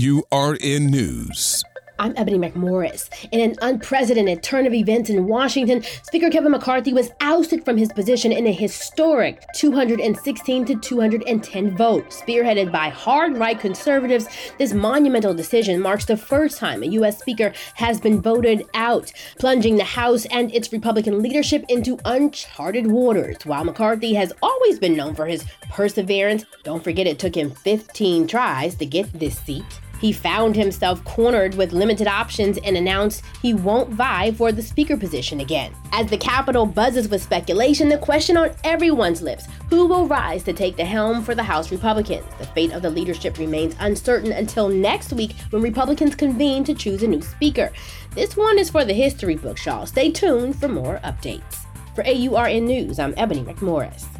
AURN News. I'm Ebony McMorris. In an unprecedented turn of events in Washington, Speaker Kevin McCarthy was ousted from his position in a historic 216 to 210 vote. Spearheaded by hard right conservatives, this monumental decision marks the first time a U.S. Speaker has been voted out, plunging the House and its Republican leadership into uncharted waters. While McCarthy has always been known for his perseverance, don't forget it took him 15 tries to get this seat. He found himself cornered with limited options and announced he won't vie for the speaker position again. As the Capitol buzzes with speculation, the question on everyone's lips who will rise to take the helm for the House Republicans? The fate of the leadership remains uncertain until next week when Republicans convene to choose a new speaker. This one is for the history books, y'all. Stay tuned for more updates. For AURN News, I'm Ebony McMorris.